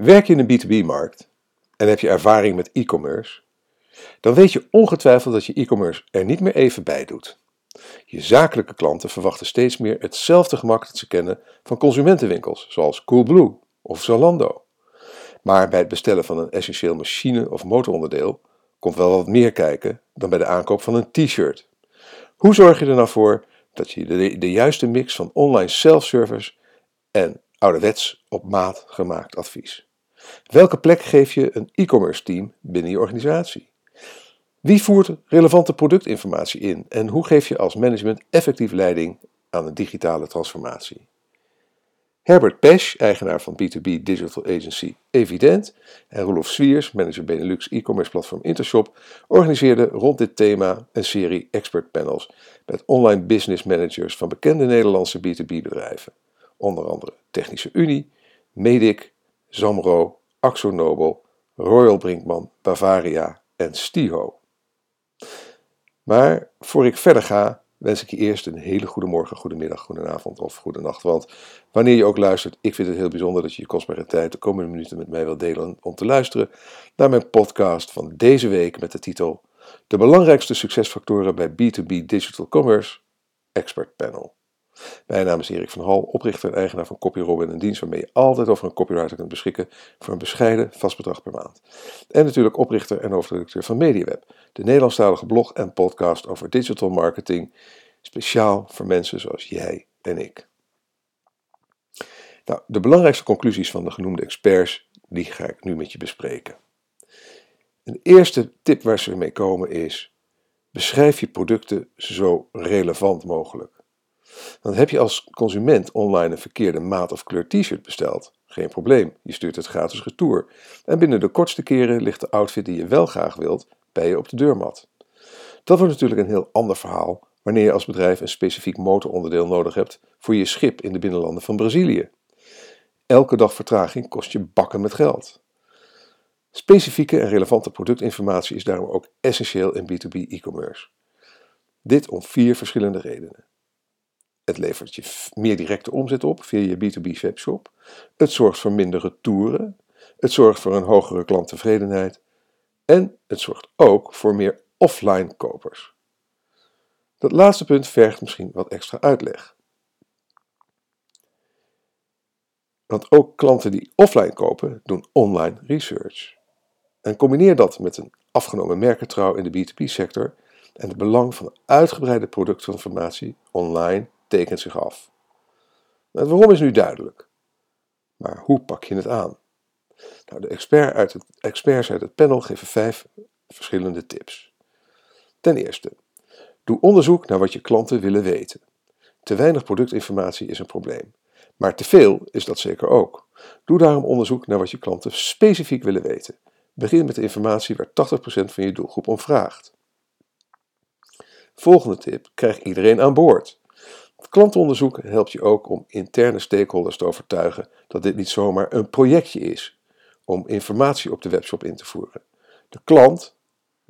Werk je in een B2B-markt en heb je ervaring met e-commerce, dan weet je ongetwijfeld dat je e-commerce er niet meer even bij doet. Je zakelijke klanten verwachten steeds meer hetzelfde gemak dat ze kennen van consumentenwinkels, zoals Coolblue of Zalando. Maar bij het bestellen van een essentieel machine- of motoronderdeel komt wel wat meer kijken dan bij de aankoop van een t-shirt. Hoe zorg je er nou voor dat je de, de juiste mix van online self-service en ouderwets op maat gemaakt advies? Welke plek geef je een e-commerce team binnen je organisatie? Wie voert relevante productinformatie in en hoe geef je als management effectief leiding aan een digitale transformatie? Herbert Pesch, eigenaar van B2B Digital Agency Evident, en Roelof Swiers, manager Benelux e-commerce platform Intershop, organiseerden rond dit thema een serie expert panels met online business managers van bekende Nederlandse B2B bedrijven, onder andere Technische Unie, Medic, Zamro, Axo Nobel, Royal Brinkman, Bavaria en Stiho. Maar voor ik verder ga, wens ik je eerst een hele goede morgen, goedemiddag, goedenavond of goedenacht. Want wanneer je ook luistert, ik vind het heel bijzonder dat je je kostbare tijd de komende minuten met mij wilt delen om te luisteren naar mijn podcast van deze week met de titel De belangrijkste succesfactoren bij B2B Digital Commerce Expert Panel. Mijn naam is Erik van Hal, oprichter en eigenaar van CopyRobin, een dienst waarmee je altijd over een copywriter kunt beschikken voor een bescheiden vast bedrag per maand. En natuurlijk oprichter en hoofdredacteur van MediaWeb, de Nederlandstalige blog en podcast over digital marketing, speciaal voor mensen zoals jij en ik. Nou, de belangrijkste conclusies van de genoemde experts, die ga ik nu met je bespreken. de eerste tip waar ze mee komen is: beschrijf je producten zo relevant mogelijk. Dan heb je als consument online een verkeerde maat of kleur t-shirt besteld. Geen probleem, je stuurt het gratis retour. En binnen de kortste keren ligt de outfit die je wel graag wilt bij je op de deurmat. Dat wordt natuurlijk een heel ander verhaal wanneer je als bedrijf een specifiek motoronderdeel nodig hebt voor je schip in de binnenlanden van Brazilië. Elke dag vertraging kost je bakken met geld. Specifieke en relevante productinformatie is daarom ook essentieel in B2B e-commerce. Dit om vier verschillende redenen. Het levert je meer directe omzet op via je B2B webshop. Het zorgt voor minder retouren. Het zorgt voor een hogere klanttevredenheid. En het zorgt ook voor meer offline kopers. Dat laatste punt vergt misschien wat extra uitleg. Want ook klanten die offline kopen, doen online research. En combineer dat met een afgenomen merkentrouw in de B2B-sector en het belang van uitgebreide productinformatie online tekent zich af. Het waarom is nu duidelijk. Maar hoe pak je het aan? Nou, de expert uit het, experts uit het panel geven vijf verschillende tips. Ten eerste, doe onderzoek naar wat je klanten willen weten. Te weinig productinformatie is een probleem, maar te veel is dat zeker ook. Doe daarom onderzoek naar wat je klanten specifiek willen weten. Begin met de informatie waar 80% van je doelgroep om vraagt. Volgende tip: krijg iedereen aan boord. Klantonderzoek helpt je ook om interne stakeholders te overtuigen dat dit niet zomaar een projectje is om informatie op de webshop in te voeren. De klant,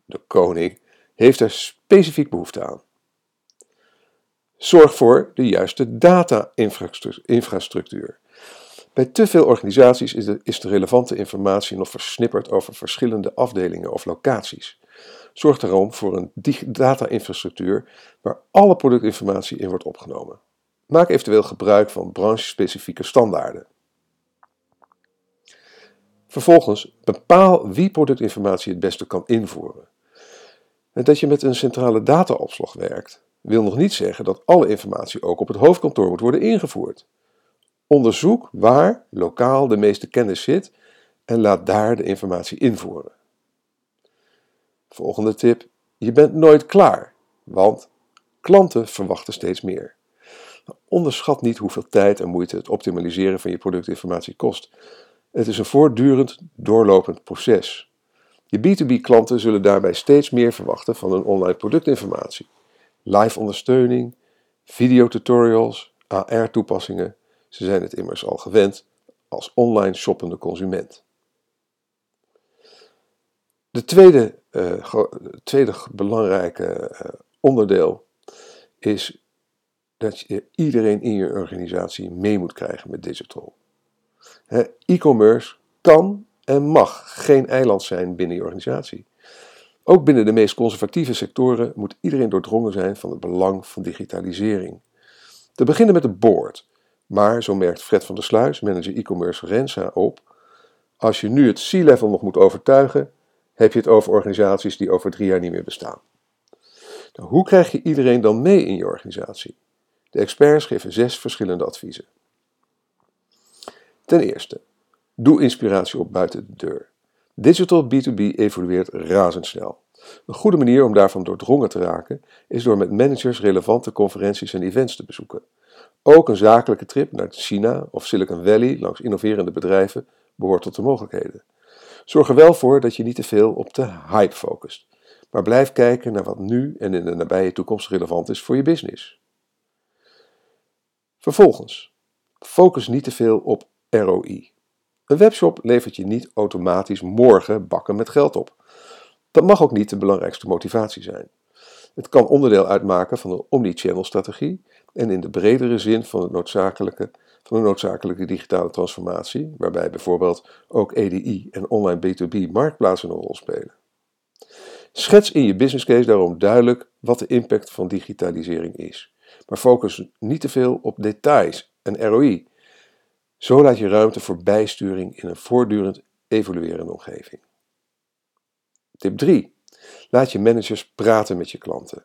de koning, heeft er specifiek behoefte aan. Zorg voor de juiste data-infrastructuur. Bij te veel organisaties is de, is de relevante informatie nog versnipperd over verschillende afdelingen of locaties. Zorg daarom voor een data-infrastructuur waar alle productinformatie in wordt opgenomen. Maak eventueel gebruik van branchespecifieke standaarden. Vervolgens bepaal wie productinformatie het beste kan invoeren. En dat je met een centrale dataopslag werkt, wil nog niet zeggen dat alle informatie ook op het hoofdkantoor moet worden ingevoerd. Onderzoek waar lokaal de meeste kennis zit en laat daar de informatie invoeren. Volgende tip: je bent nooit klaar, want klanten verwachten steeds meer. Onderschat niet hoeveel tijd en moeite het optimaliseren van je productinformatie kost. Het is een voortdurend doorlopend proces. Je B2B-klanten zullen daarbij steeds meer verwachten van hun online productinformatie. Live ondersteuning, videotutorials, AR-toepassingen. Ze zijn het immers al gewend als online shoppende consument. De tweede, uh, tweede belangrijke uh, onderdeel is dat je iedereen in je organisatie mee moet krijgen met digital. E-commerce kan en mag geen eiland zijn binnen je organisatie. Ook binnen de meest conservatieve sectoren moet iedereen doordrongen zijn van het belang van digitalisering. Te beginnen met de board, maar zo merkt Fred van der Sluis, manager e-commerce Rensa, op: als je nu het C-level nog moet overtuigen, heb je het over organisaties die over drie jaar niet meer bestaan. Nou, hoe krijg je iedereen dan mee in je organisatie? De experts geven zes verschillende adviezen. Ten eerste, doe inspiratie op buiten de deur. Digital B2B evolueert razendsnel. Een goede manier om daarvan doordrongen te raken is door met managers relevante conferenties en events te bezoeken. Ook een zakelijke trip naar China of Silicon Valley langs innoverende bedrijven behoort tot de mogelijkheden. Zorg er wel voor dat je niet te veel op de hype focust, maar blijf kijken naar wat nu en in de nabije toekomst relevant is voor je business. Vervolgens, focus niet te veel op ROI. Een webshop levert je niet automatisch morgen bakken met geld op. Dat mag ook niet de belangrijkste motivatie zijn. Het kan onderdeel uitmaken van een omnichannel strategie en in de bredere zin van, het noodzakelijke, van de noodzakelijke digitale transformatie, waarbij bijvoorbeeld ook EDI en online B2B marktplaatsen een rol spelen. Schets in je business case daarom duidelijk wat de impact van digitalisering is, maar focus niet te veel op details en ROI. Zo laat je ruimte voor bijsturing in een voortdurend evoluerende omgeving. Tip 3. Laat je managers praten met je klanten.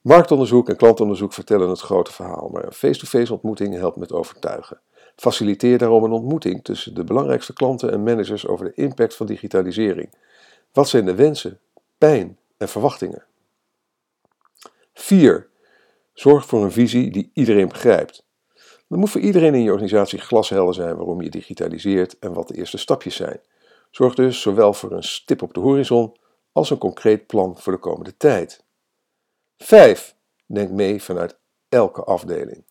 Marktonderzoek en klantonderzoek vertellen het grote verhaal, maar een face-to-face ontmoeting helpt met overtuigen. Faciliteer daarom een ontmoeting tussen de belangrijkste klanten en managers over de impact van digitalisering. Wat zijn de wensen, pijn en verwachtingen? 4. Zorg voor een visie die iedereen begrijpt. Er moet voor iedereen in je organisatie glashelder zijn waarom je digitaliseert en wat de eerste stapjes zijn. Zorg dus zowel voor een stip op de horizon als een concreet plan voor de komende tijd. 5. Denk mee vanuit elke afdeling.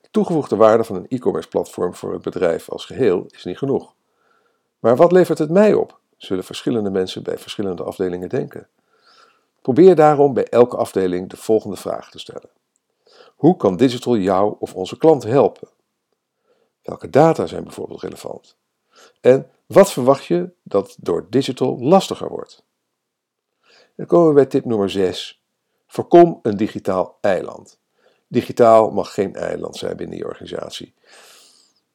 De toegevoegde waarde van een e-commerce platform voor het bedrijf als geheel is niet genoeg. Maar wat levert het mij op? Zullen verschillende mensen bij verschillende afdelingen denken. Probeer daarom bij elke afdeling de volgende vraag te stellen. Hoe kan digital jou of onze klant helpen? Welke data zijn bijvoorbeeld relevant? En wat verwacht je dat door digital lastiger wordt? Dan komen we bij tip nummer 6. Voorkom een digitaal eiland. Digitaal mag geen eiland zijn binnen je organisatie.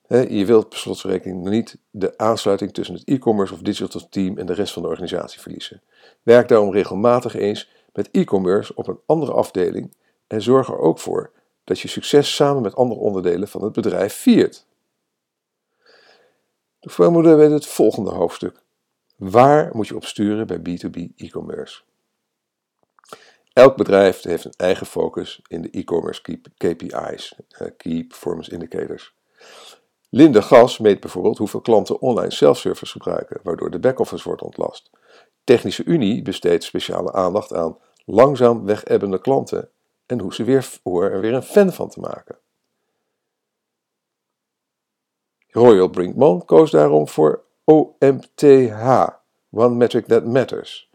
Je wilt per slotverrekening niet de aansluiting tussen het e-commerce of digital team en de rest van de organisatie verliezen. Werk daarom regelmatig eens met e-commerce op een andere afdeling en zorg er ook voor dat je succes samen met andere onderdelen van het bedrijf viert. De moeten we het volgende hoofdstuk. Waar moet je op sturen bij B2B e-commerce? Elk bedrijf heeft een eigen focus in de e-commerce KPI's, eh, Key Performance Indicators. Linde Gas meet bijvoorbeeld hoeveel klanten online self-service gebruiken, waardoor de back-office wordt ontlast. Technische Unie besteedt speciale aandacht aan langzaam wegebbende klanten en hoe, ze weer, er weer een fan van te maken. Royal Brinkman koos daarom voor OMTH, One Metric That Matters.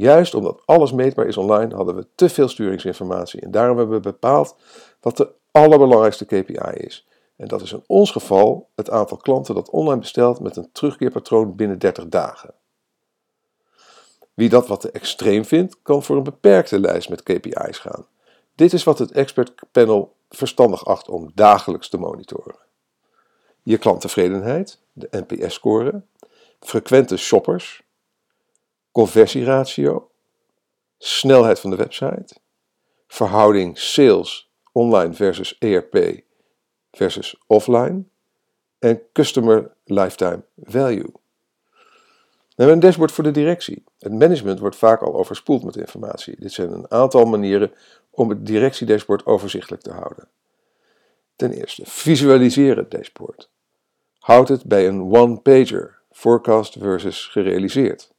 Juist omdat alles meetbaar is online, hadden we te veel sturingsinformatie en daarom hebben we bepaald wat de allerbelangrijkste KPI is. En dat is in ons geval het aantal klanten dat online bestelt met een terugkeerpatroon binnen 30 dagen. Wie dat wat te extreem vindt, kan voor een beperkte lijst met KPI's gaan. Dit is wat het expertpanel verstandig acht om dagelijks te monitoren. Je klanttevredenheid, de NPS-score, frequente shoppers, conversieratio, snelheid van de website, verhouding sales online versus ERP versus offline en customer lifetime value. We hebben een dashboard voor de directie. Het management wordt vaak al overspoeld met informatie. Dit zijn een aantal manieren om het directiedashboard overzichtelijk te houden. Ten eerste, visualiseer het dashboard. Houd het bij een one-pager, forecast versus gerealiseerd.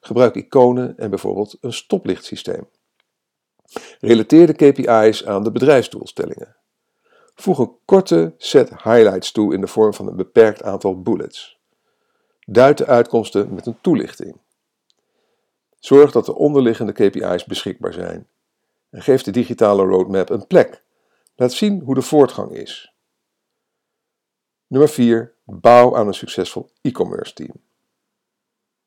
Gebruik iconen en bijvoorbeeld een stoplichtsysteem. Relateer de KPI's aan de bedrijfsdoelstellingen. Voeg een korte set highlights toe in de vorm van een beperkt aantal bullets. Duid de uitkomsten met een toelichting. Zorg dat de onderliggende KPI's beschikbaar zijn. En geef de digitale roadmap een plek. Laat zien hoe de voortgang is. Nummer 4. Bouw aan een succesvol e-commerce team.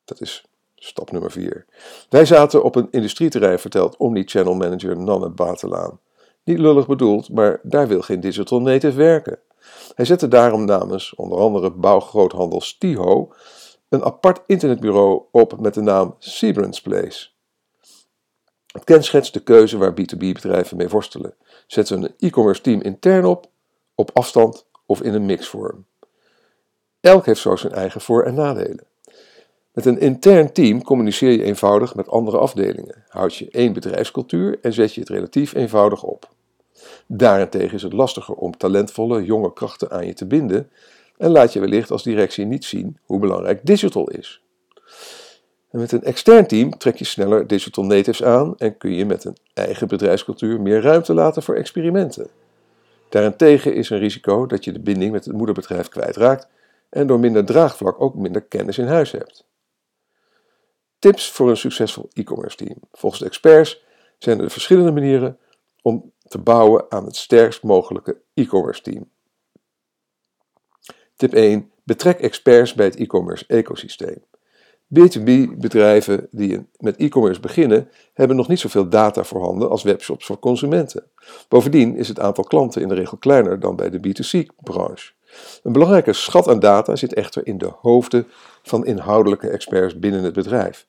Dat is stap nummer 4. Wij zaten op een industrieterrein, vertelt Omnichannel Manager Nanne Batelaan. Niet lullig bedoeld, maar daar wil geen digital native werken. Hij zette daarom namens onder andere bouwgroothandel Stiho een apart internetbureau op met de naam Seabrans Place. Het kenschetst de keuze waar B2B-bedrijven mee worstelen. Zetten ze een e-commerce team intern op, op afstand of in een mixvorm. Elk heeft zo zijn eigen voor- en nadelen. Met een intern team communiceer je eenvoudig met andere afdelingen, houd je één bedrijfscultuur en zet je het relatief eenvoudig op. Daarentegen is het lastiger om talentvolle jonge krachten aan je te binden en laat je wellicht als directie niet zien hoe belangrijk digital is. Met een extern team trek je sneller digital natives aan en kun je met een eigen bedrijfscultuur meer ruimte laten voor experimenten. Daarentegen is een risico dat je de binding met het moederbedrijf kwijtraakt en door minder draagvlak ook minder kennis in huis hebt. Tips voor een succesvol e-commerce team. Volgens experts zijn er verschillende manieren om te bouwen aan het sterkst mogelijke e-commerce team. Tip 1. Betrek experts bij het e-commerce ecosysteem. B2B-bedrijven die met e-commerce beginnen, hebben nog niet zoveel data voorhanden als webshops voor consumenten. Bovendien is het aantal klanten in de regel kleiner dan bij de B2C-branche. Een belangrijke schat aan data zit echter in de hoofden van inhoudelijke experts binnen het bedrijf.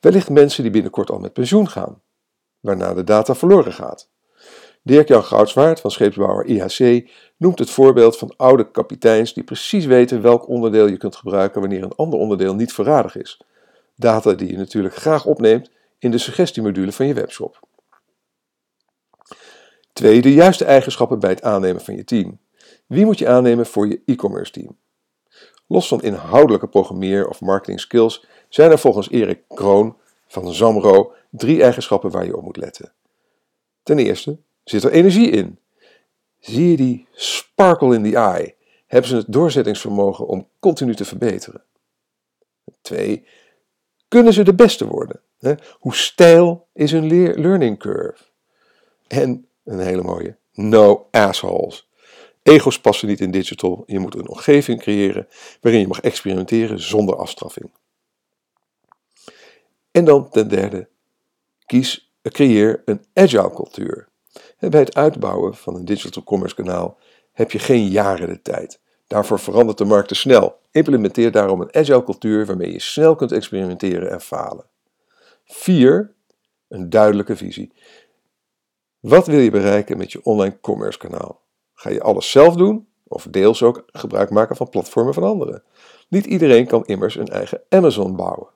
Wellicht mensen die binnenkort al met pensioen gaan, waarna de data verloren gaat. Dirk-Jan Goudswaard van scheepsbouwer IHC noemt het voorbeeld van oude kapiteins die precies weten welk onderdeel je kunt gebruiken wanneer een ander onderdeel niet verradig is. Data die je natuurlijk graag opneemt in de suggestiemodule van je webshop. 2. De juiste eigenschappen bij het aannemen van je team. Wie moet je aannemen voor je e-commerce team? Los van inhoudelijke programmeer- of marketing skills zijn er volgens Erik Kroon van Zamro drie eigenschappen waar je op moet letten. Ten eerste, zit er energie in? Zie je die sparkle in the eye? Hebben ze het doorzettingsvermogen om continu te verbeteren? Twee, kunnen ze de beste worden? Hoe steil is hun learning curve? En een hele mooie, no assholes. Ego's passen niet in digital. Je moet een omgeving creëren waarin je mag experimenteren zonder afstraffing. En dan ten derde, kies, creëer een agile cultuur. Bij het uitbouwen van een digital commerce kanaal heb je geen jaren de tijd. Daarvoor verandert de markt te snel. Implementeer daarom een agile cultuur waarmee je snel kunt experimenteren en falen. 4. Een duidelijke visie. Wat wil je bereiken met je online commerce kanaal? Ga je alles zelf doen of deels ook gebruik maken van platformen van anderen? Niet iedereen kan immers een eigen Amazon bouwen.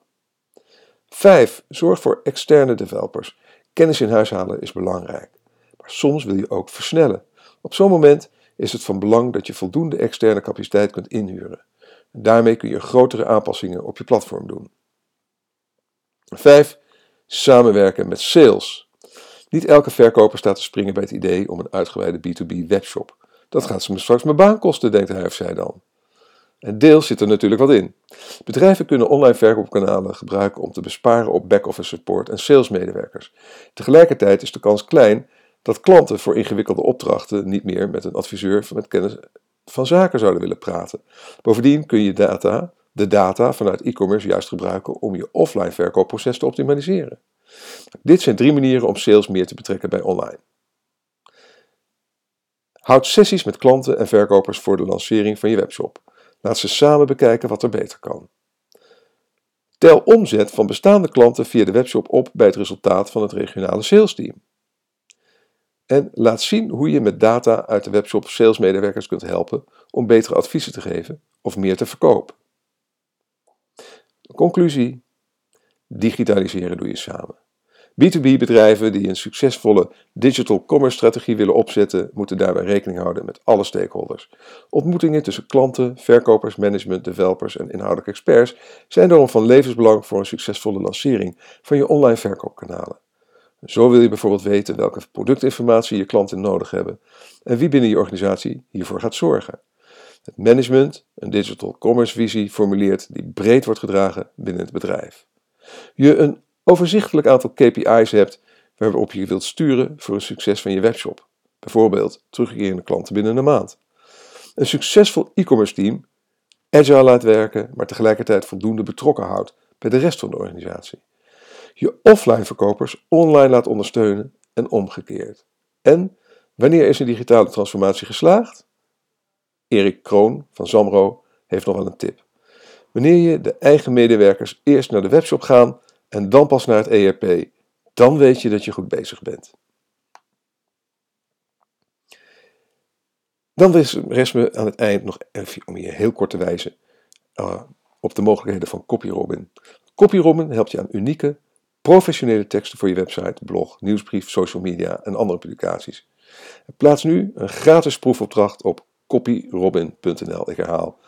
5. Zorg voor externe developers. Kennis in huis halen is belangrijk. Maar soms wil je ook versnellen. Op zo'n moment is het van belang dat je voldoende externe capaciteit kunt inhuren. En daarmee kun je grotere aanpassingen op je platform doen. 5. Samenwerken met sales. Niet elke verkoper staat te springen bij het idee om een uitgebreide B2B webshop. Dat gaat ze straks mijn baan kosten, denkt hij of zij dan. En deels zit er natuurlijk wat in. Bedrijven kunnen online verkoopkanalen gebruiken om te besparen op back-office support en salesmedewerkers. Tegelijkertijd is de kans klein dat klanten voor ingewikkelde opdrachten niet meer met een adviseur met kennis van zaken zouden willen praten. Bovendien kun je data, de data vanuit e-commerce juist gebruiken om je offline verkoopproces te optimaliseren. Dit zijn drie manieren om sales meer te betrekken bij online. Houd sessies met klanten en verkopers voor de lancering van je webshop. Laat ze samen bekijken wat er beter kan. Tel omzet van bestaande klanten via de webshop op bij het resultaat van het regionale salesteam. En laat zien hoe je met data uit de webshop salesmedewerkers kunt helpen om betere adviezen te geven of meer te verkopen. Conclusie: digitaliseren doe je samen. B2B-bedrijven die een succesvolle digital commerce strategie willen opzetten, moeten daarbij rekening houden met alle stakeholders. Ontmoetingen tussen klanten, verkopers, management, developers en inhoudelijke experts zijn daarom van levensbelang voor een succesvolle lancering van je online verkoopkanalen. Zo wil je bijvoorbeeld weten welke productinformatie je klanten nodig hebben en wie binnen je organisatie hiervoor gaat zorgen. Het management een digital commerce visie formuleert die breed wordt gedragen binnen het bedrijf. Je een overzichtelijk aantal KPI's hebt waarop je wilt sturen voor het succes van je webshop. Bijvoorbeeld terugkerende klanten binnen een maand. Een succesvol e-commerce team agile laat werken, maar tegelijkertijd voldoende betrokken houdt bij de rest van de organisatie. Je offline verkopers online laat ondersteunen en omgekeerd. En wanneer is een digitale transformatie geslaagd? Erik Kroon van Zamro heeft nog wel een tip. Wanneer je de eigen medewerkers eerst naar de webshop gaan en dan pas naar het ERP, dan weet je dat je goed bezig bent. Dan rest me aan het eind nog even om je heel kort te wijzen uh, op de mogelijkheden van CopyRobin. CopyRobin helpt je aan unieke, professionele teksten voor je website, blog, nieuwsbrief, social media en andere publicaties. Plaats nu een gratis proefopdracht op copyrobin.nl. Ik herhaal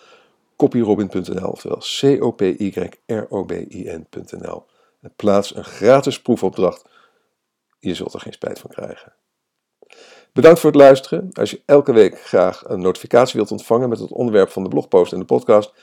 copyrobin.nl, oftewel C-O-P-Y-R-O-B-I-N.nl. Plaats een gratis proefopdracht. Je zult er geen spijt van krijgen. Bedankt voor het luisteren. Als je elke week graag een notificatie wilt ontvangen met het onderwerp van de blogpost en de podcast,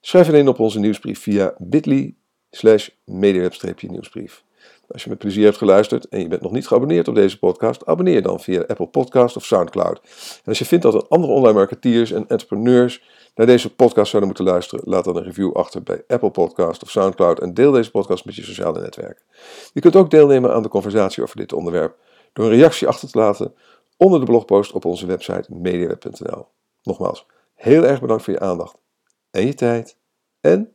schrijf dan in op onze nieuwsbrief via bit.ly slash nieuwsbrief. Als je met plezier hebt geluisterd en je bent nog niet geabonneerd op deze podcast, abonneer dan via Apple Podcast of Soundcloud. En als je vindt dat er andere online marketeers en entrepreneurs naar deze podcast zouden moeten luisteren, laat dan een review achter bij Apple Podcast of Soundcloud en deel deze podcast met je sociale netwerk. Je kunt ook deelnemen aan de conversatie over dit onderwerp door een reactie achter te laten onder de blogpost op onze website mediaweb.nl. Nogmaals, heel erg bedankt voor je aandacht en je tijd en